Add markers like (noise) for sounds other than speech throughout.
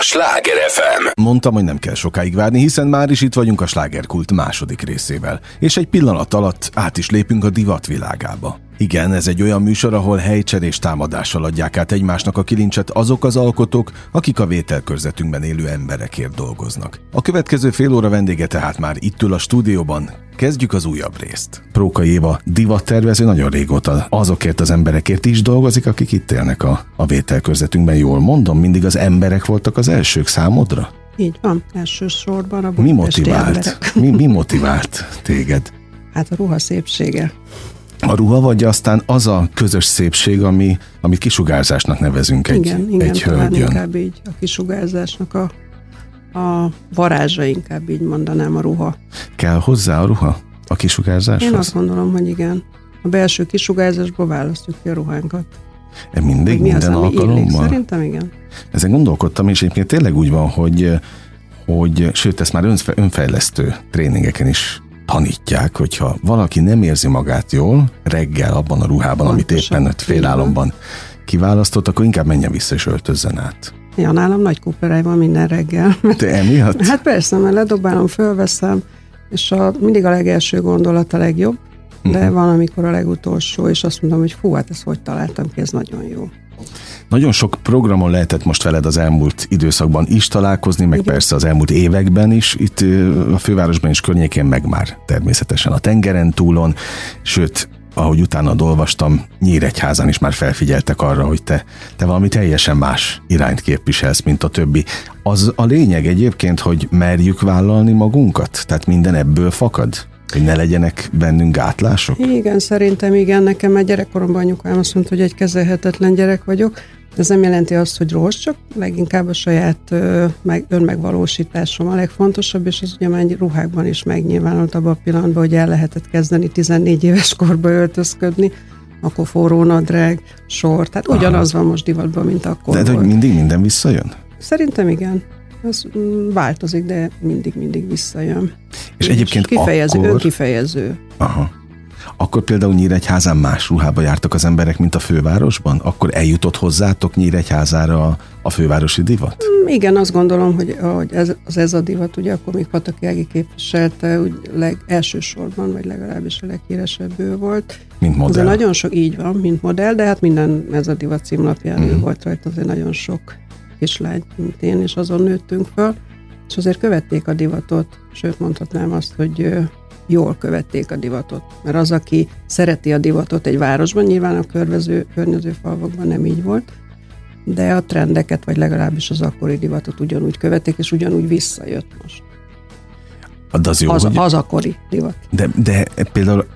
a Sláger FM. Mondtam, hogy nem kell sokáig várni, hiszen már is itt vagyunk a slágerkult második részével. És egy pillanat alatt át is lépünk a divat világába. Igen, ez egy olyan műsor, ahol helycserés támadással adják át egymásnak a kilincset azok az alkotók, akik a vételkörzetünkben élő emberekért dolgoznak. A következő fél óra vendége tehát már itt ül a stúdióban, Kezdjük az újabb részt. Próka Éva divattervező nagyon régóta azokért az emberekért is dolgozik, akik itt élnek a, a vételkörzetünkben. Jól mondom, mindig az emberek voltak az elsők számodra? Így van, elsősorban a Mi motivált? Mi, mi motivált téged? Hát a ruha szépsége. A ruha, vagy aztán az a közös szépség, ami, amit kisugárzásnak nevezünk egy, igen, igen, egy hölgyön. inkább így a kisugárzásnak a, a varázsa, inkább így mondanám a ruha. Kell hozzá a ruha a Én kisugárzáshoz? azt gondolom, hogy igen. A belső kisugárzásból választjuk ki a ruhánkat. E Mindig, Hogy mi az, minden ami illik. alkalommal? Szerintem igen. Ezen gondolkodtam, és egyébként tényleg úgy van, hogy, hogy sőt, ezt már önfe- önfejlesztő tréningeken is tanítják, hogyha valaki nem érzi magát jól reggel abban a ruhában, amit Pontosan. éppen ott félálomban kiválasztott, akkor inkább menjen vissza és öltözzön át. Ja, nálam nagy kuperáj van minden reggel. Te emiatt? (laughs) Hát persze, mert ledobálom, fölveszem, és a, mindig a legelső gondolat a legjobb, de Mhm. van, amikor a legutolsó, és azt mondom, hogy fú, hát ezt hogy találtam ki, ez nagyon jó. Nagyon sok programon lehetett most veled az elmúlt időszakban is találkozni, meg Igen. persze az elmúlt években is, itt a fővárosban és környékén, meg már természetesen a tengeren túlon, sőt, ahogy utána olvastam, Nyíregyházan is már felfigyeltek arra, hogy te, te valami teljesen más irányt képviselsz, mint a többi. Az a lényeg egyébként, hogy merjük vállalni magunkat? Tehát minden ebből fakad? Hogy ne legyenek bennünk gátlások? Igen, szerintem igen, nekem már gyerekkoromban anyukám azt mondta, hogy egy kezelhetetlen gyerek vagyok. Ez nem jelenti azt, hogy rossz, csak leginkább a saját ö, meg, önmegvalósításom a legfontosabb, és az ugye már egy ruhákban is megnyilvánult abban a pillanatban, hogy el lehetett kezdeni 14 éves korba öltözködni, akkor forró nadrág, sor, tehát ugyanaz van most divatban, mint akkor De, de hogy volt. mindig minden visszajön? Szerintem igen. Ez mm, változik, de mindig-mindig visszajön. És egyébként kifejező, akkor... önkifejező. Aha. Akkor például Nyíregyházán más ruhába jártak az emberek, mint a fővárosban? Akkor eljutott hozzátok Nyíregyházára a, a fővárosi divat? Mm, Igen, azt gondolom, hogy, hogy ez, az ez a divat, ugye akkor még Pataki Ági képviselte, úgy leg, elsősorban, vagy legalábbis a leghíresebb ő volt. Mint Azért modell? nagyon sok, így van, mint modell, de hát minden ez a divat címlapján Mhm. mm. volt rajta, azért nagyon sok kislány, mint én, és azon nőttünk föl, és azért követték a divatot, sőt mondhatnám azt, hogy jól követték a divatot. Mert az, aki szereti a divatot egy városban, nyilván a körvező, környező falvakban nem így volt, de a trendeket, vagy legalábbis az akkori divatot ugyanúgy követték, és ugyanúgy visszajött most. De az jó, Az, hogy... az akkori divat. De, de például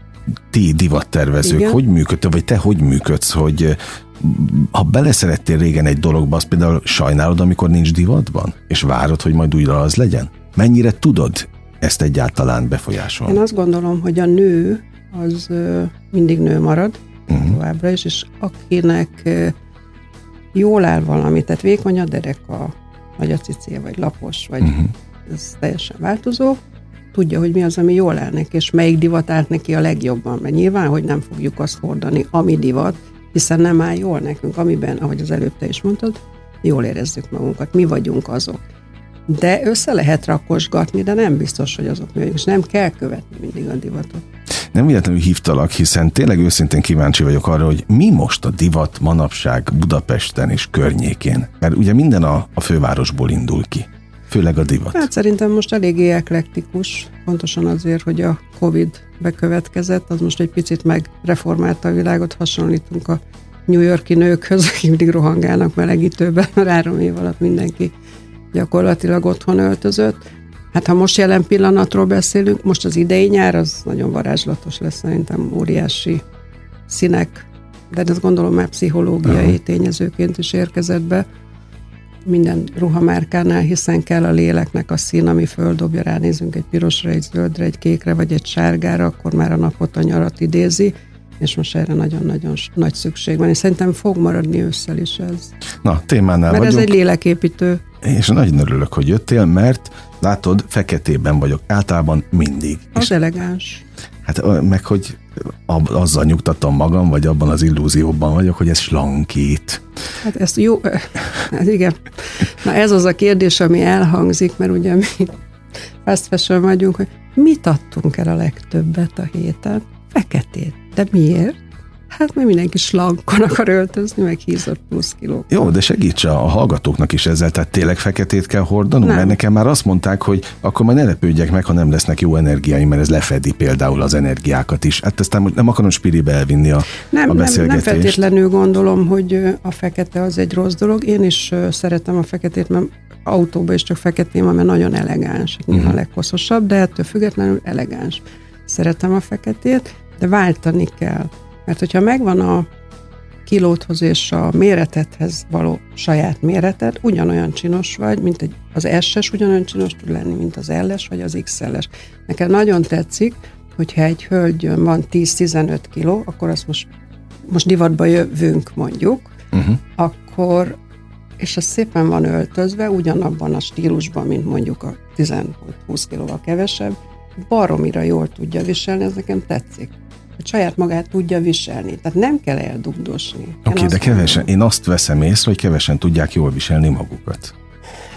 ti divattervezők, Igen. hogy működtök, vagy te hogy működsz, hogy ha beleszerettél régen egy dologba, azt például sajnálod, amikor nincs divatban? És várod, hogy majd újra az legyen? Mennyire tudod ezt egyáltalán befolyásolni? Én azt gondolom, hogy a nő az mindig nő marad, Mhm. továbbra is, és akinek jól áll valami, tehát vékony a dereka, vagy a cicéje, vagy lapos, vagy Mhm. ez teljesen változó, tudja, hogy mi az, ami jól áll neki, és melyik divat állt neki a legjobban, mert nyilván, hogy nem fogjuk azt hordani, ami divat, hiszen nem áll jól nekünk, amiben, ahogy az előbb te is mondtad, jól érezzük magunkat, mi vagyunk azok. De össze lehet rakosgatni, de nem biztos, hogy azok mi vagyunk, és nem kell követni mindig a divatot. Nem véletlenül hívtalak, hiszen tényleg őszintén kíváncsi vagyok arra, hogy mi most a divat manapság Budapesten és környékén. Mert ugye minden a, a fővárosból indul ki. Főleg a divat. Hát szerintem most eléggé eklektikus, pontosan azért, hogy a Covid bekövetkezett, az most egy picit megreformálta a világot, hasonlítunk a New Yorki nőkhöz, akik mindig rohangálnak melegítőben, mert három év alatt mindenki gyakorlatilag otthon öltözött. Hát ha most jelen pillanatról beszélünk, most az idei nyár az nagyon varázslatos lesz, szerintem óriási színek, de ezt gondolom már pszichológiai Aha. tényezőként is érkezett be minden ruhamárkánál, hiszen kell a léleknek a szín, ami földobja, ránézünk egy pirosra, egy zöldre, egy kékre, vagy egy sárgára, akkor már a napot, a nyarat idézi, és most erre nagyon-nagyon nagy szükség van, és szerintem fog maradni ősszel is ez. Na, témánál Mert ez vagyunk. egy léleképítő. És nagyon örülök, hogy jöttél, mert látod, feketében vagyok. Általában mindig. Az És elegáns. hát meg, hogy azzal nyugtatom magam, vagy abban az illúzióban vagyok, hogy ez slankít. Hát ezt jó, hát igen, Na ez az a kérdés, ami elhangzik, mert ugye mi fast fashion vagyunk, hogy mit adtunk el a legtöbbet a héten? Feketét. De miért? Hát mert mindenki slankon akar öltözni, meg hízott plusz kiló. Jó, de segíts a hallgatóknak is ezzel, tehát tényleg feketét kell hordanunk, nem. mert nekem már azt mondták, hogy akkor majd ne lepődjek meg, ha nem lesznek jó energiáim, mert ez lefedi például az energiákat is. Hát aztán nem akarom spiribe elvinni a, nem, a beszélgetést. Nem, nem feltétlenül gondolom, hogy a fekete az egy rossz dolog. Én is szeretem a feketét, mert autóban is csak feketém, mert nagyon elegáns, uh-huh. a leghosszasabb, de ettől függetlenül elegáns. Szeretem a feketét, de váltani kell. Mert hogyha megvan a kilóthoz és a méretethez való saját méreted, ugyanolyan csinos vagy, mint egy, az S-es ugyanolyan csinos tud lenni, mint az L-es vagy az XL-es. Nekem nagyon tetszik, hogyha egy hölgyön van 10-15 kiló, akkor azt most, most divatba jövünk mondjuk, uh-huh. akkor és az szépen van öltözve, ugyanabban a stílusban, mint mondjuk a 10-20 kilóval kevesebb, baromira jól tudja viselni, ez nekem tetszik hogy saját magát tudja viselni. Tehát nem kell eldugdosni. Oké, okay, de kevesen, mondom. én azt veszem észre, hogy kevesen tudják jól viselni magukat.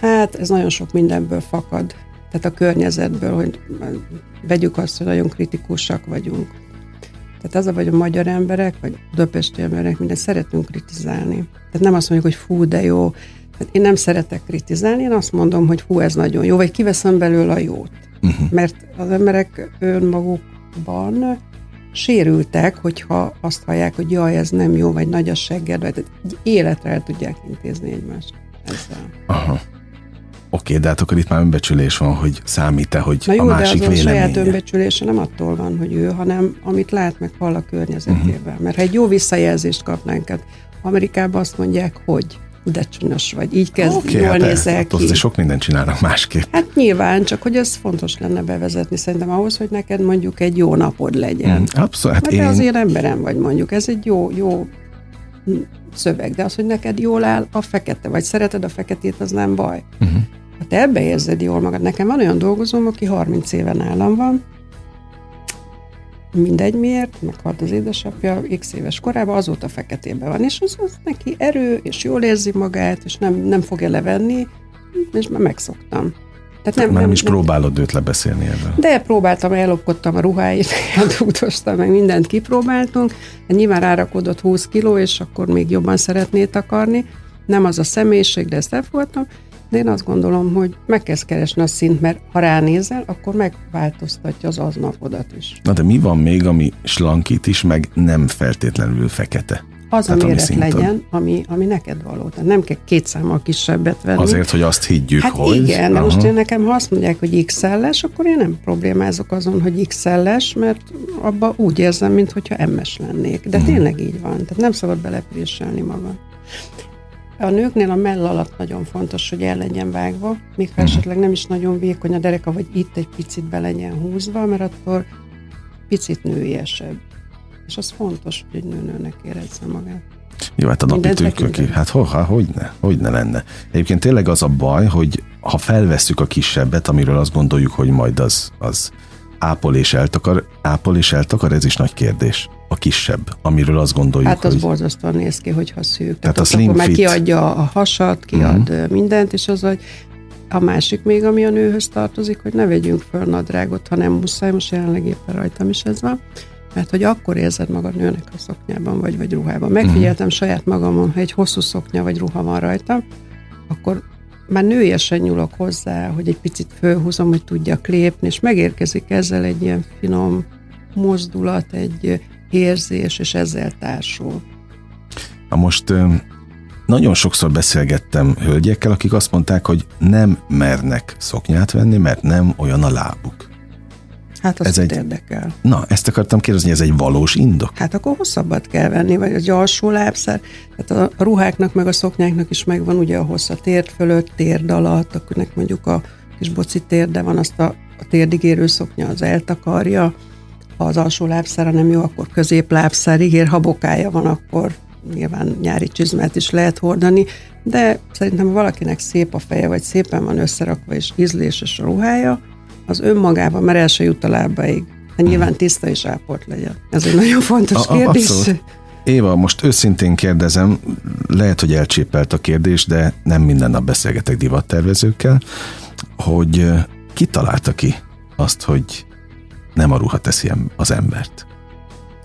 Hát ez nagyon sok mindenből fakad. Tehát a környezetből, hogy vegyük azt, hogy nagyon kritikusak vagyunk. Tehát az a vagy a magyar emberek, vagy budapesti emberek, minden szeretünk kritizálni. Tehát nem azt mondjuk, hogy fú, de jó. Tehát én nem szeretek kritizálni, én azt mondom, hogy hú, ez nagyon jó, vagy kiveszem belőle a jót. Uh-huh. Mert az emberek önmagukban sérültek, hogyha azt hallják, hogy jaj, ez nem jó, vagy nagy a segged, vagy egy életre el tudják intézni egymást ezzel. Aha. Oké, de hát akkor itt már önbecsülés van, hogy számít-e, hogy Na jó, a másik de az véleménye. a saját önbecsülése nem attól van, hogy ő, hanem amit lát meg hall a környezetével. Uh-huh. Mert ha egy jó visszajelzést kapnánk, hát Amerikában azt mondják, hogy de csinos vagy, így kezd okay, jól hát nézel hát ki. sok mindent csinálnak másképp. Hát nyilván, csak hogy ez fontos lenne bevezetni szerintem ahhoz, hogy neked mondjuk egy jó napod legyen. Mm, abszolút. Hát én... azért emberem vagy mondjuk, ez egy jó, jó szöveg, de az, hogy neked jól áll a fekete, vagy szereted a feketét, az nem baj. Uh-huh. Ha te ebbe érzed jól magad, nekem van olyan dolgozóm, aki 30 éve nálam van, mindegy miért, meghalt az édesapja x éves korában, azóta feketében van, és az, az neki erő, és jól érzi magát, és nem, nem fogja levenni, és már megszoktam. Tehát nem, nem, nem is nem, próbálod őt lebeszélni ebben. De próbáltam, ellopkodtam a ruháit, (laughs) eldugdostam, meg mindent kipróbáltunk. Nyilván rárakodott 20 kiló, és akkor még jobban szeretné takarni. Nem az a személyiség, de ezt elfogadtam. De én azt gondolom, hogy meg kezd keresni a szint, mert ha ránézel, akkor megváltoztatja az aznapodat is. Na de mi van még, ami slankít is, meg nem feltétlenül fekete? Az Tehát, a méret ami legyen, ami, ami neked való. Tehát nem kell két számmal kisebbet venni. Azért, hogy azt higgyük, hát hogy... igen, de most én nekem, ha azt mondják, hogy XL-es, akkor én nem problémázok azon, hogy XL-es, mert abba úgy érzem, mintha MS lennék. De hmm. tényleg így van. Tehát nem szabad belepréselni magam. A nőknél a mell alatt nagyon fontos, hogy el legyen vágva, még ha mhm. esetleg nem is nagyon vékony a dereka, vagy itt egy picit be legyen húzva, mert akkor picit nőiesebb. És az fontos, hogy egy nőnőnek érezze magát. Jó, hát a napi tükköki, hát ho, ha, hogy ne, hogy ne lenne. Egyébként tényleg az a baj, hogy ha felvesszük a kisebbet, amiről azt gondoljuk, hogy majd az, az ápol és eltakar, ápol és eltakar, ez is nagy kérdés. A kisebb, amiről azt gondoljuk, Hát az hogy... borzasztóan néz ki, hogyha szűk. Tehát, Tehát a slim akkor fit... kiadja a hasat, kiad uh-huh. mindent, és az, hogy a másik még, ami a nőhöz tartozik, hogy ne vegyünk föl nadrágot, ha nem muszáj, most jelenleg éppen rajtam is ez van, mert hogy akkor érzed magad nőnek a szoknyában vagy, vagy ruhában. Megfigyeltem uh-huh. saját magamon, ha egy hosszú szoknya vagy ruha van rajtam, akkor már nőiesen nyúlok hozzá, hogy egy picit fölhúzom, hogy tudjak lépni, és megérkezik ezzel egy ilyen finom mozdulat, egy érzés, és ezzel társul. Na most nagyon sokszor beszélgettem hölgyekkel, akik azt mondták, hogy nem mernek szoknyát venni, mert nem olyan a lábuk. Hát az ez egy... érdekel. Na, ezt akartam kérdezni, ez egy valós indok? Hát akkor hosszabbat kell venni, vagy az alsó lábszer. Tehát a ruháknak, meg a szoknyáknak is megvan ugye a hossz a térd fölött, térd alatt, akkor mondjuk a kis boci térde van, azt a, a térdig érő szoknya az eltakarja. Ha az alsó lábszára nem jó, akkor középlábszárig ér, ha bokája van, akkor nyilván nyári csizmát is lehet hordani, de szerintem ha valakinek szép a feje, vagy szépen van összerakva és ízléses a ruhája, az önmagában, mert el se jut a lábaig. Hát nyilván tiszta és ápolt legyen. Ez egy nagyon fontos a, kérdés. Abszolút. Éva, most őszintén kérdezem, lehet, hogy elcsépelt a kérdés, de nem minden nap beszélgetek divattervezőkkel, hogy ki találta ki azt, hogy nem a ruha teszi az embert?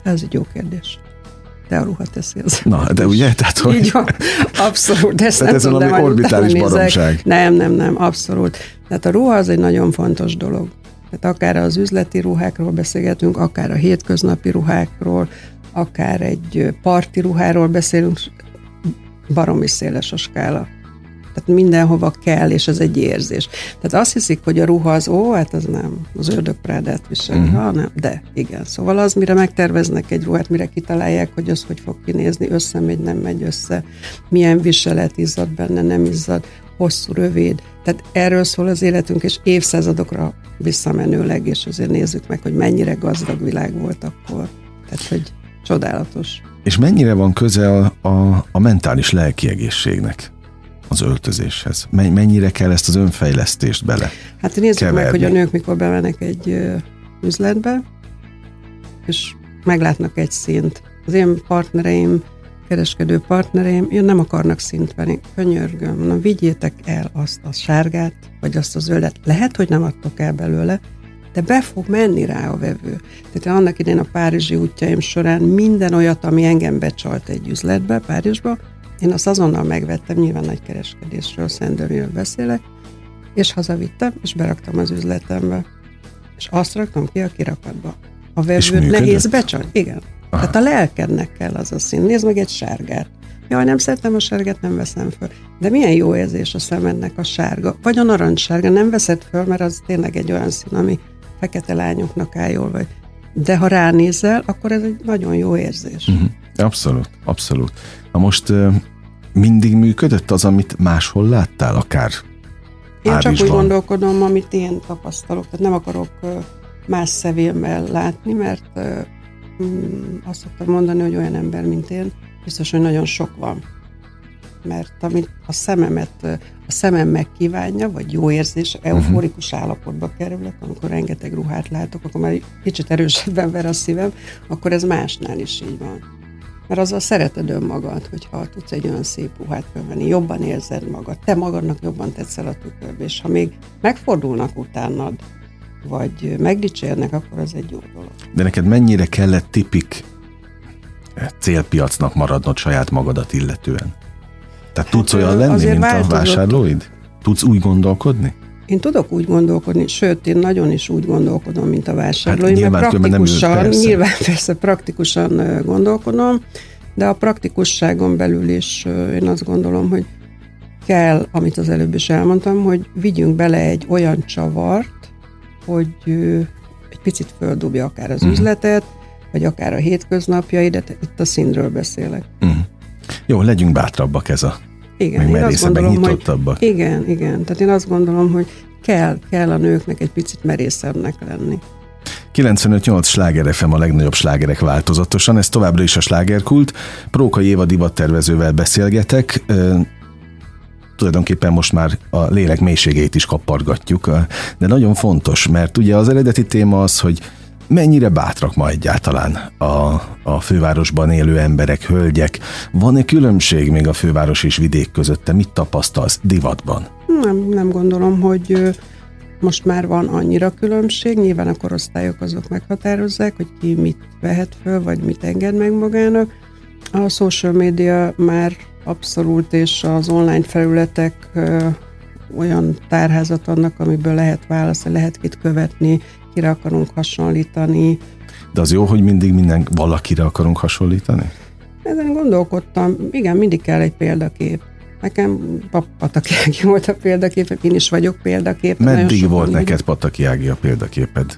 Ez egy jó kérdés. De a ruha teszi az Na, de ugye? Tehát, hogy... Így van, abszolút. Ezt Tehát ez valami orbitális baromság. Nem, nem, nem, abszolút. Tehát a ruha az egy nagyon fontos dolog. Tehát akár az üzleti ruhákról beszélgetünk, akár a hétköznapi ruhákról, akár egy parti ruháról beszélünk, baromi széles a skála. Tehát mindenhova kell, és ez egy érzés. Tehát azt hiszik, hogy a ruha az, ó, hát az nem, az ördögprádát viseli, uh-huh. ha nem, de igen. Szóval az, mire megterveznek egy ruhát, mire kitalálják, hogy az hogy fog kinézni, összemegy, nem megy össze, milyen viselet izzad benne, nem izzad, hosszú, rövid. Tehát erről szól az életünk, és évszázadokra visszamenőleg, és azért nézzük meg, hogy mennyire gazdag világ volt akkor. Tehát, hogy csodálatos. És mennyire van köze a, a, a mentális lelki egészségnek az öltözéshez? Mennyire kell ezt az önfejlesztést bele Hát nézzük keverni? meg, hogy a nők mikor bemennek egy üzletbe, és meglátnak egy szint. Az én partnereim, kereskedő partnereim, jön nem akarnak szint venni. Könyörgöm, na vigyétek el azt a sárgát, vagy azt a zöldet. Lehet, hogy nem adtok el belőle, de be fog menni rá a vevő. Tehát én annak idén a Párizsi útjaim során minden olyat, ami engem becsalt egy üzletbe, Párizsba, én azt azonnal megvettem, nyilván nagy kereskedésről, Szendőről beszélek, és hazavittem, és beraktam az üzletembe. És azt raktam ki a kirakatba. A vevőt nehéz becsal. Igen. Aha. Tehát a lelkednek kell az a szín. Nézd meg egy sárgát. Jaj, nem szeretem a sárgát, nem veszem föl. De milyen jó érzés a szemednek a sárga. Vagy a narancssárga, nem veszed föl, mert az tényleg egy olyan szín, ami fekete lányoknak áll jól, vagy. De ha ránézel, akkor ez egy nagyon jó érzés. Uh-huh. Abszolút, abszolút. Na most mindig működött az, amit máshol láttál, akár Én csak úgy gondolkodom, amit én tapasztalok, tehát nem akarok más szevémmel látni, mert mm, azt szoktam mondani, hogy olyan ember, mint én, biztos, hogy nagyon sok van. Mert amit a szememet, a szemem megkívánja, vagy jó érzés, mhm. euforikus állapotba kerülök, amikor rengeteg ruhát látok, akkor már kicsit erősebben ver a szívem, akkor ez másnál is így van. Mert azzal szereted önmagad, hogyha tudsz egy olyan szép ruhát fölvenni, jobban érzed magad, te magadnak jobban tetszel a tükörbe, és ha még megfordulnak utánad, vagy megdicsérnek, akkor az egy jó dolog. De neked mennyire kellett tipik célpiacnak maradnod saját magadat illetően? Tehát hát tudsz olyan lenni, mint a vásárlóid? Tudsz úgy gondolkodni? Én tudok úgy gondolkodni, sőt, én nagyon is úgy gondolkodom, mint a vásárló. Hát nyilván, praktikusan, nem persze. nyilván persze praktikusan gondolkodom, de a praktikusságon belül is én azt gondolom, hogy kell, amit az előbb is elmondtam, hogy vigyünk bele egy olyan csavart, hogy egy picit földobja akár az uh-huh. üzletet, vagy akár a hétköznapjaidat, itt a színről beszélek. Uh-huh. Jó, legyünk bátrabbak ez a igen, meg azt gondolom, hogy igen, igen. Tehát én azt gondolom, hogy kell, kell a nőknek egy picit merészebbnek lenni. 95-8 sláger FM a legnagyobb slágerek változatosan, ez továbbra is a slágerkult. Próka Éva divattervezővel beszélgetek, tulajdonképpen most már a lélek mélységét is kapargatjuk, de nagyon fontos, mert ugye az eredeti téma az, hogy mennyire bátrak ma egyáltalán a, a fővárosban élő emberek, hölgyek? Van-e különbség még a főváros és vidék között? Te mit tapasztalsz divatban? Nem, nem gondolom, hogy most már van annyira különbség, nyilván a korosztályok azok meghatározzák, hogy ki mit vehet föl, vagy mit enged meg magának. A social media már abszolút, és az online felületek olyan tárházat annak, amiből lehet választani, lehet kit követni, kire akarunk hasonlítani. De az jó, hogy mindig minden valakire akarunk hasonlítani? Ezen gondolkodtam, igen, mindig kell egy példakép. Nekem Pataki Ági volt a példakép, én is vagyok példakép. Meddig volt neked Pataki Ági a példaképed?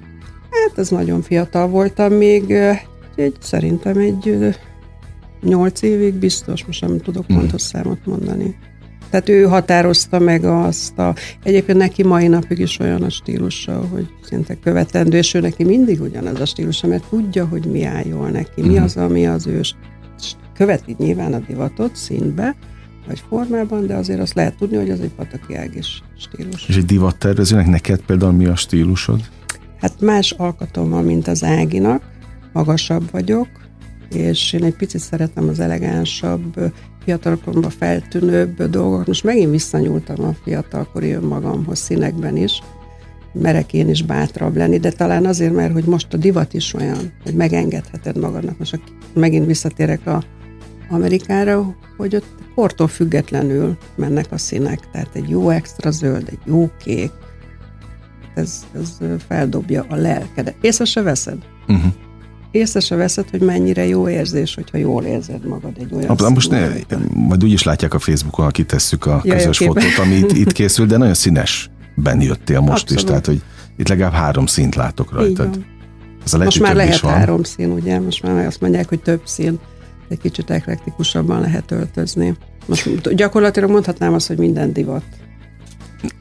Hát ez nagyon fiatal voltam még, egy, szerintem egy nyolc évig biztos, most nem tudok hmm. pontos számot mondani. Tehát ő határozta meg azt a... Egyébként neki mai napig is olyan a stílusa, hogy szinte követendő, és ő neki mindig ugyanaz a stílusa, mert tudja, hogy mi áll jól neki, mi mhm. az, ami az ős. Követi nyilván a divatot színbe, vagy formában, de azért azt lehet tudni, hogy az egy pataki ágis stílus. És egy divattervezőnek neked például mi a stílusod? Hát más alkatom van, mint az Áginak, magasabb vagyok, és én egy picit szeretem az elegánsabb, fiatalkoromban feltűnőbb dolgokat. Most megint visszanyúltam a fiatalkori önmagamhoz színekben is, merek én is bátrabb lenni, de talán azért, mert hogy most a divat is olyan, hogy megengedheted magadnak. Most megint visszatérek a Amerikára, hogy ott kortól függetlenül mennek a színek. Tehát egy jó extra zöld, egy jó kék, ez, ez feldobja a lelkedet. Észre se veszed. Uh-huh. Észre se veszed, hogy mennyire jó érzés, hogyha jól érzed magad egy olyan Abla, Most ne, majd úgy is látják a Facebookon, kitesszük a közös fotót, ami itt, itt készül, de nagyon színes ben jöttél most Abszolút. is, tehát hogy itt legalább három színt látok rajtad. Ez a most már lehet három szín, ugye? Most már azt mondják, hogy több szín. Egy kicsit eklektikusabban lehet öltözni. Most gyakorlatilag mondhatnám azt, hogy minden divat.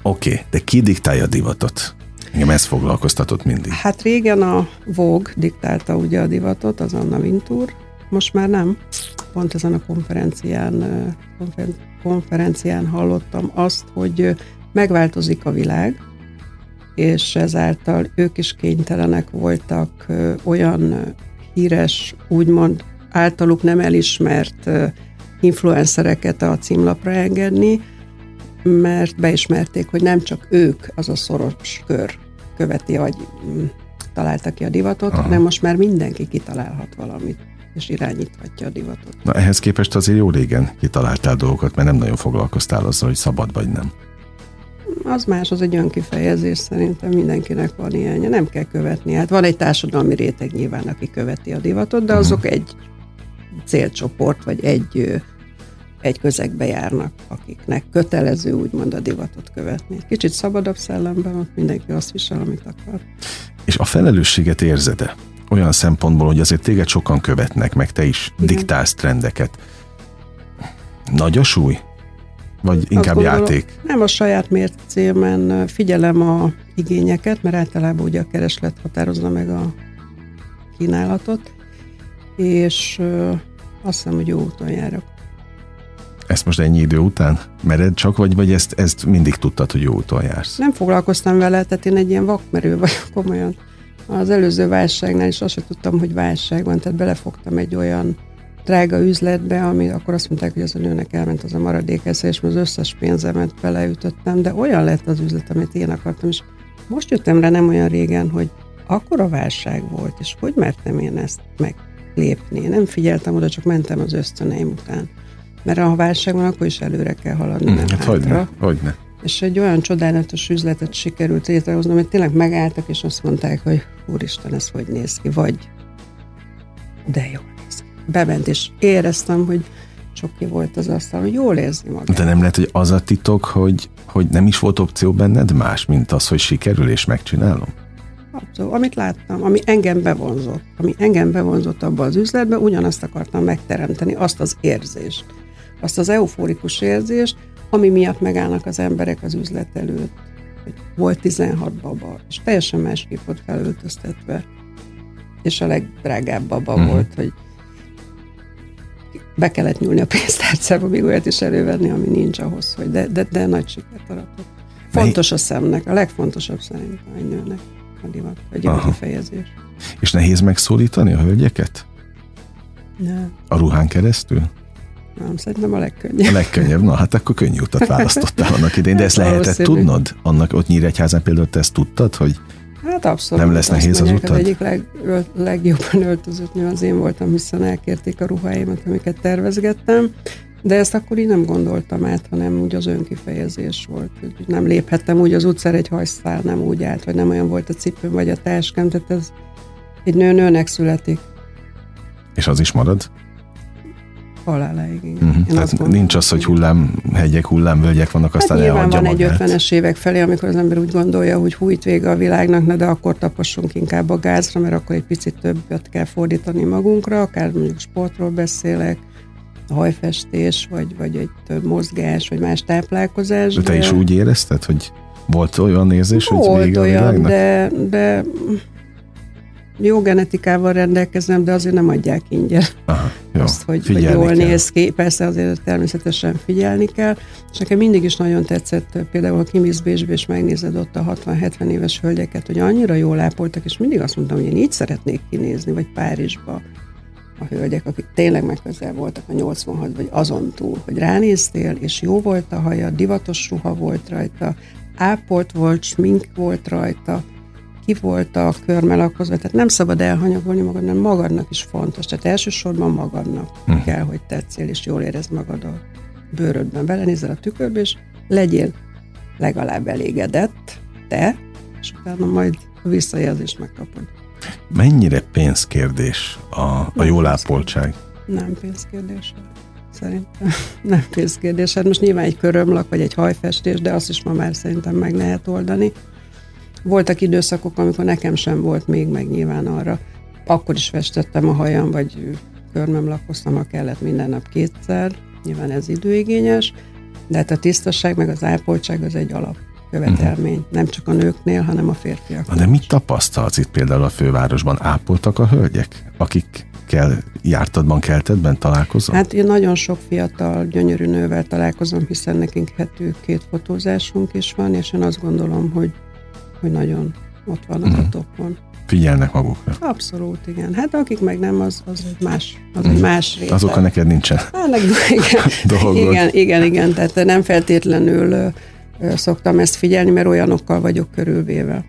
Oké, okay, de ki diktálja a divatot? Engem ez foglalkoztatott mindig. Hát régen a Vogue diktálta ugye a divatot, az Anna Wintour, most már nem. Pont ezen a konferencián, konferencián hallottam azt, hogy megváltozik a világ, és ezáltal ők is kénytelenek voltak olyan híres, úgymond általuk nem elismert influencereket a címlapra engedni, mert beismerték, hogy nem csak ők az a szoros kör követi, vagy mm, találta ki a divatot, Aha. hanem most már mindenki kitalálhat valamit és irányíthatja a divatot. Na ehhez képest azért jó régen kitaláltál dolgokat, mert nem nagyon foglalkoztál azzal, hogy szabad vagy nem. Az más, az egy önkifejezés szerintem mindenkinek van ilyenje, nem kell követni. Hát van egy társadalmi réteg nyilván, aki követi a divatot, de azok uh-huh. egy célcsoport, vagy egy, egy közegbe járnak, akiknek kötelező úgymond a divatot követni. Kicsit szabadabb szellemben, ott mindenki azt visel, amit akar. És a felelősséget érzed-e? Olyan szempontból, hogy azért téged sokan követnek, meg te is Igen. diktálsz trendeket. Nagy a súly? Vagy inkább gondolom, játék? Nem a saját mércémen figyelem a igényeket, mert általában ugye a kereslet határozza meg a kínálatot, és azt hiszem, hogy jó úton járok. Ezt most ennyi idő után mered csak, vagy, vagy ezt, ezt mindig tudtad, hogy jó úton jársz? Nem foglalkoztam vele, tehát én egy ilyen vakmerő vagyok komolyan. Az előző válságnál is azt sem tudtam, hogy válság van, tehát belefogtam egy olyan drága üzletbe, ami akkor azt mondták, hogy az a nőnek elment az a maradék esze, és az összes pénzemet beleütöttem, de olyan lett az üzlet, amit én akartam, és most jöttem rá nem olyan régen, hogy akkor a válság volt, és hogy mertem én ezt meglépni. Nem figyeltem oda, csak mentem az ösztöneim után. Mert ha válság van, akkor is előre kell haladni, mm, hát hogyne, hogyne. És egy olyan csodálatos üzletet sikerült létrehoznom, hogy tényleg megálltak, és azt mondták, hogy úristen, ez hogy néz ki, vagy de jó bement, és éreztem, hogy csoki volt az asztal, hogy jól érzi magát. De nem lehet, hogy az a titok, hogy, hogy nem is volt opció benned más, mint az, hogy sikerül és megcsinálom? Abszolút. Amit láttam, ami engem bevonzott, ami engem bevonzott abba az üzletbe, ugyanazt akartam megteremteni, azt az érzést, azt az euforikus érzést, ami miatt megállnak az emberek az üzlet előtt. Volt 16 baba, és teljesen másképp volt felöltöztetve. És a legdrágább baba uh-huh. volt, hogy be kellett nyúlni a pénztárcába, még olyat is elővenni, ami nincs ahhoz, hogy de, de, de nagy sikert aratott. Fontos a szemnek, a legfontosabb szerintem egy nőnek a divat, egy a kifejezés. És nehéz megszólítani a hölgyeket? Nem. A ruhán keresztül? Nem, szerintem a legkönnyebb. A legkönnyebb, na hát akkor könnyű utat választottál annak idején, de ezt (laughs) lehetett tudnod? Annak ott Nyíregyházán például te ezt tudtad, hogy Hát abszolút. Nem lesz nehéz az utat? Az egyik leg, legjobban öltözött nő az én voltam, hiszen elkérték a ruháimat, amiket tervezgettem. De ezt akkor így nem gondoltam át, hanem úgy az önkifejezés volt. Hogy nem léphettem úgy az utcára, egy hajszál nem úgy állt, vagy nem olyan volt a cipőm, vagy a táskám. Tehát ez egy nő nőnek születik. És az is marad? Haláláig. Igen. Uh-huh. Nincs az, hogy hullámhegyek, hullámvölgyek vannak, aztán hát nyilván van magát. egy 50-es évek felé, amikor az ember úgy gondolja, hogy hú, itt vége a világnak, na de akkor tapassunk inkább a gázra, mert akkor egy picit többet kell fordítani magunkra, akár mondjuk sportról beszélek, hajfestés, vagy, vagy egy több mozgás, vagy más táplálkozás. De te de... is úgy érezted, hogy volt olyan érzés, volt hogy vége olyan, a világnak? de, de jó genetikával rendelkezem, de azért nem adják ingyen. Aha, jó. Azt, hogy, hogy jól kell. néz ki. Persze azért természetesen figyelni kell. És nekem mindig is nagyon tetszett, például ha kimész Bécsbe és megnézed ott a 60-70 éves hölgyeket, hogy annyira jól ápoltak, és mindig azt mondtam, hogy én így szeretnék kinézni, vagy Párizsba a hölgyek, akik tényleg meg közel voltak a 86 vagy azon túl, hogy ránéztél, és jó volt a haja, divatos ruha volt rajta, ápolt volt, smink volt rajta, ki volt a körmel lakozva, tehát nem szabad elhanyagolni magad, hanem magadnak is fontos. Tehát elsősorban magadnak hm. kell, hogy tetszél, és jól érezd magad a bőrödben. Belenézel a tükörbe, és legyél legalább elégedett, te, és utána majd a visszajelzést megkapod. Mennyire pénzkérdés a, a jól ápoltság? Nem pénzkérdés. Szerintem (laughs) nem pénzkérdés. Hát most nyilván egy körömlak, vagy egy hajfestés, de azt is ma már szerintem meg lehet oldani. Voltak időszakok, amikor nekem sem volt még meg nyilván arra. Akkor is festettem a hajam, vagy körmem lakoztam, ha kellett minden nap kétszer. Nyilván ez időigényes, de hát a tisztaság meg az ápoltság az egy alap követelmény, uh-huh. nem csak a nőknél, hanem a férfiak. De mit tapasztalsz itt például a fővárosban? Ápoltak a hölgyek, akik kell jártadban, keltedben találkozom? Hát én nagyon sok fiatal, gyönyörű nővel találkozom, hiszen nekünk hető két fotózásunk is van, és én azt gondolom, hogy, hogy nagyon ott vannak uh-huh. a topon. Figyelnek magukra. Abszolút, igen. Hát akik meg nem, az, az egy más, az egy más része. Azokkal neked nincsen. Hát, igen, (laughs) igen, igen, igen, tehát nem feltétlenül szoktam ezt figyelni, mert olyanokkal vagyok körülvéve.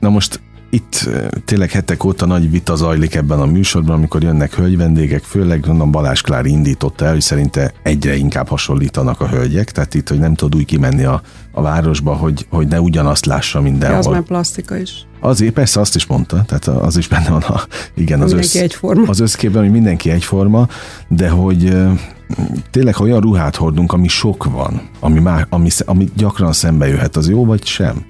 Na most itt tényleg hetek óta nagy vita zajlik ebben a műsorban, amikor jönnek hölgyvendégek, főleg gondolom Balázs Klári indította el, hogy szerinte egyre inkább hasonlítanak a hölgyek, tehát itt, hogy nem tud úgy kimenni a, a városba, hogy, hogy ne ugyanazt lássa mindenhol. Ja, az már plastika is. Azért persze azt is mondta, tehát az is benne van, a, igen, az, össz, egyforma. az összképben, hogy mindenki egyforma, de hogy tényleg, ha olyan ruhát hordunk, ami sok van, ami, már, ami, ami gyakran szembe jöhet, az jó vagy sem?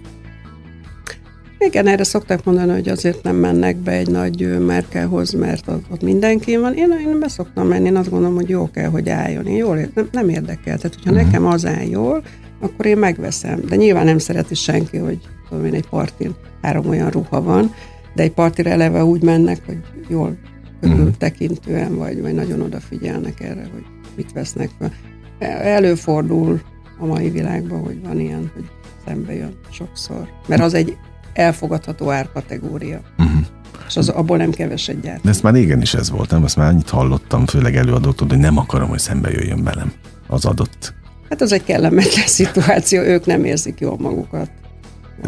Igen, erre szokták mondani, hogy azért nem mennek be egy nagy merkelhoz, mert ott, ott mindenki van. Én, én be szoktam menni, én azt gondolom, hogy jó kell, hogy álljon. Én jól, nem, nem érdekel. Tehát, hogyha uh-huh. nekem az áll jól, akkor én megveszem. De nyilván nem szereti senki, hogy tudom én, egy partin három olyan ruha van, de egy partira eleve úgy mennek, hogy jól körültekintően, vagy, vagy nagyon odafigyelnek erre, hogy mit vesznek fel. Előfordul a mai világban, hogy van ilyen, hogy szembe jön sokszor. Mert az egy elfogadható árkategória. Uh-huh. És az, abból nem keveset gyárt. De ezt már régen is ez volt, nem? Ezt már annyit hallottam, főleg előadóktól, hogy nem akarom, hogy szembe jöjjön velem az adott. Hát az egy kellemetlen (laughs) szituáció, ők nem érzik jól magukat.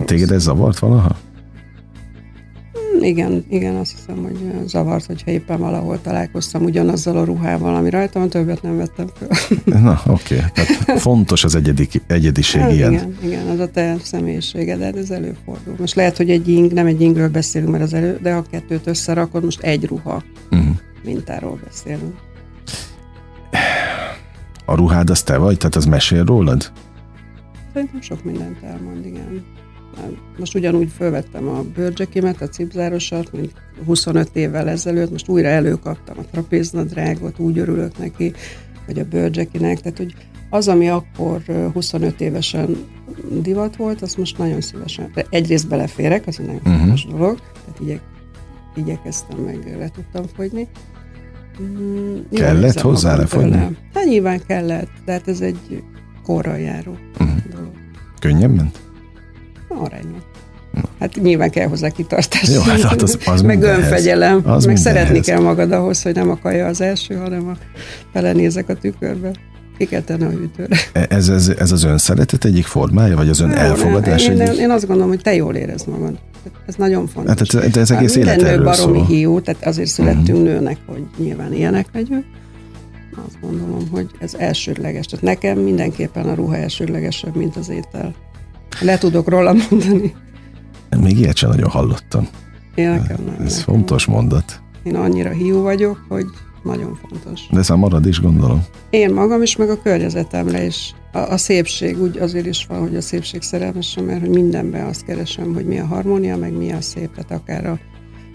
Téged ez zavart valaha? igen, igen, azt hiszem, hogy zavart, hogyha éppen valahol találkoztam ugyanazzal a ruhával, ami rajtam van, többet nem vettem föl. (laughs) Na, oké. Okay. Tehát fontos az egyedi, egyediség hát, ilyen. Igen, igen, az a te személyiséged, de ez előfordul. Most lehet, hogy egy ing, nem egy ingről beszélünk, mert az elő, de ha kettőt összerakod, most egy ruha uh-huh. mintáról beszélünk. A ruhád az te vagy? Tehát az mesél rólad? Szerintem sok mindent elmond, igen. Most ugyanúgy fölvettem a bőrcsekimet, a cipzárosat, mint 25 évvel ezelőtt, most újra előkaptam a trapéznadrágot, úgy örülök neki, vagy a bőrcsekinek, tehát hogy az, ami akkor 25 évesen divat volt, azt most nagyon szívesen. De egyrészt beleférek, az egy nagyon uh-huh. dolog, tehát igyek, igyekeztem meg le tudtam fogyni. Mm, kellett hozzá lefogyni? Hát nyilván kellett, de hát ez egy korral járó uh-huh. dolog. Könnyen ment? arányban. Hát nyilván kell hozzá kitartás. Jó, hát az, az meg önfegyelem. Az meg szeretni kell magad ahhoz, hogy nem akarja az első, hanem a belenézek a tükörbe. Ki kell tenni a hűtőre. E, ez, ez, ez az ön szeretet egyik formája, vagy az ön elfogadás? Én, egyik... én azt gondolom, hogy te jól érezd magad. Ez nagyon fontos. Hát ez, ez egész élet nő baromi szól. hiú, tehát azért születtünk uh-huh. nőnek, hogy nyilván ilyenek legyünk. Azt gondolom, hogy ez elsődleges. Tehát nekem mindenképpen a ruha elsődlegesebb, mint az étel. Le tudok róla mondani. Még ilyet sem nagyon hallottam. Én nekem nem. Ez nekem fontos mondat. Én annyira hiú vagyok, hogy nagyon fontos. De marad is, gondolom. Én magam is, meg a környezetemre is. A, a szépség, úgy azért is van, hogy a szépség szerelmesem, mert hogy mindenben azt keresem, hogy mi a harmónia, meg mi a szép, tehát akár a,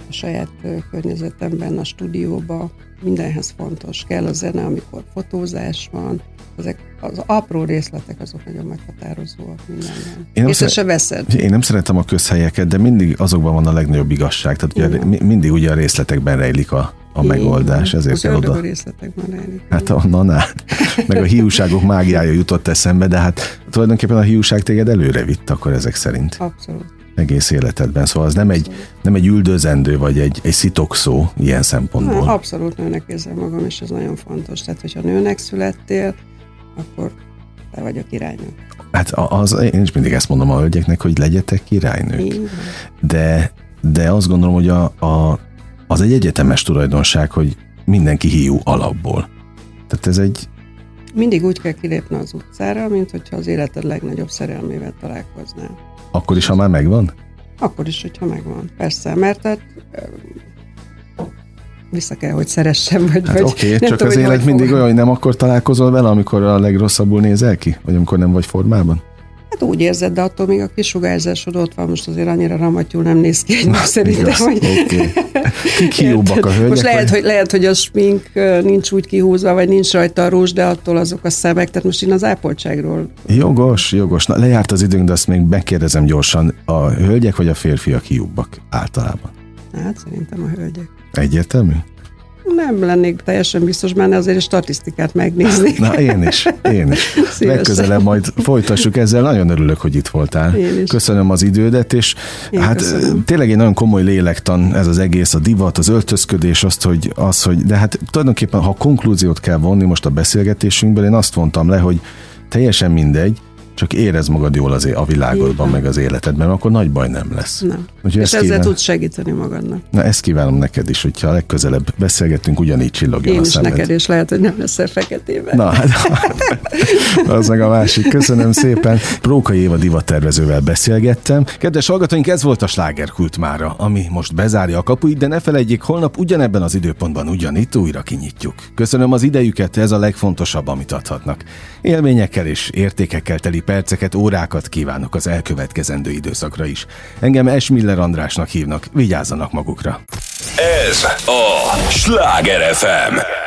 a saját környezetemben, a stúdióban, mindenhez fontos. Kell a zene, amikor fotózás van, ezek az apró részletek azok nagyon meghatározóak mindenben. Én nem, szeret, se veszed. Én nem szeretem a közhelyeket, de mindig azokban van a legnagyobb igazság. Tehát ugye mindig ugye a részletekben rejlik a, a megoldás, ezért az kell oda. Hát a nanál, meg a hiúságok mágiája jutott eszembe, de hát tulajdonképpen a hiúság téged előre vitt akkor ezek szerint. Abszolút. egész életedben. Szóval az nem egy, nem egy üldözendő, vagy egy, egy szitokszó ilyen szempontból. Na, abszolút nőnek érzem magam, és ez nagyon fontos. Tehát, hogyha nőnek születtél, akkor te vagy a királynő. Hát az, én is mindig ezt mondom a hölgyeknek, hogy legyetek királynők. De, de azt gondolom, hogy a, a, az egy egyetemes tulajdonság, hogy mindenki hiú alapból. Tehát ez egy... Mindig úgy kell kilépni az utcára, mint hogyha az életed legnagyobb szerelmével találkoznál. Akkor is, ha már megvan? Akkor is, hogyha megvan. Persze, mert tehát vissza kell, hogy szeressem, vagy... Hát oké, okay, csak tudom, az élet mindig olyan, hogy nem akkor találkozol vele, amikor a legrosszabbul nézel ki? Vagy amikor nem vagy formában? Hát úgy érzed, de attól még a kisugárzásod ott van, most azért annyira ramatyul nem néz ki egymás szerintem. Igaz, hogy... okay. Kik hiúbbak a hölgyek? Most lehet, vagy? hogy, lehet, hogy a smink nincs úgy kihúzva, vagy nincs rajta a rúzs, de attól azok a szemek, tehát most én az ápoltságról... Jogos, jogos. Na, lejárt az időnk, de azt még megkérdezem gyorsan. A hölgyek vagy a férfiak hiúbbak általában? Hát szerintem a hölgyek. Egyértelmű? Nem lennék teljesen biztos benne, azért is statisztikát megnézni. Na, én is, én is. Szívesen. Legközelebb majd folytassuk ezzel. Nagyon örülök, hogy itt voltál. Köszönöm az idődet, és én hát köszönöm. tényleg egy nagyon komoly lélektan ez az egész, a divat, az öltözködés, azt, hogy, az, hogy de hát tulajdonképpen, ha konklúziót kell vonni most a beszélgetésünkből, én azt vontam le, hogy teljesen mindegy, csak érez magad jól azért a világodban, meg az életedben, akkor nagy baj nem lesz. Nem. Úgyhogy És ezzel kíván... tudsz segíteni magadnak. Na ezt kívánom neked is, hogyha legközelebb beszélgetünk, ugyanígy csillogjon Én a is szemed. neked, és lehet, hogy nem leszel feketében. Na, hát, (laughs) az meg a másik. Köszönöm szépen. Prókai Éva divattervezővel beszélgettem. Kedves hallgatóink, ez volt a slágerkult mára, ami most bezárja a kapuit, de ne felejtjék, holnap ugyanebben az időpontban ugyanitt újra kinyitjuk. Köszönöm az idejüket, ez a legfontosabb, amit adhatnak. Élményekkel és értékekkel teli perceket, órákat kívánok az elkövetkezendő időszakra is. Engem Esmiller Andrásnak hívnak, vigyázzanak magukra. Ez a Sláger FM.